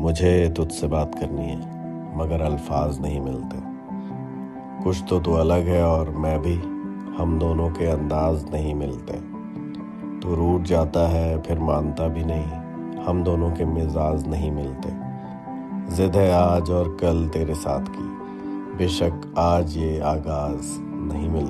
मुझे तुझसे बात करनी है, मगर अल्फाज नहीं मिलते। कुछ तो तू अलग है और मैं भी, हम दोनों के अंदाज नहीं मिलते। तू रूठ जाता है, फिर मानता भी नहीं, हम दोनों के मिजाज नहीं मिलते। जिद है आज और कल तेरे साथ की, बेशक आज ये आगाज़ नहीं मिलता।